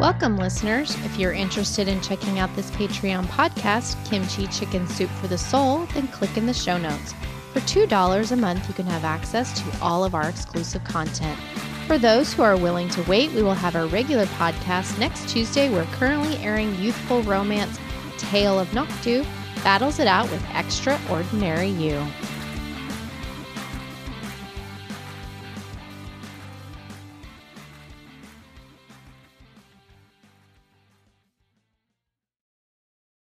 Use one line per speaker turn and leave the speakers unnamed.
Welcome, listeners. If you're interested in checking out this Patreon podcast, Kimchi Chicken Soup for the Soul, then click in the show notes. For $2 a month, you can have access to all of our exclusive content. For those who are willing to wait, we will have our regular podcast next Tuesday. We're currently airing youthful romance Tale of Nokdu battles it out with Extraordinary You.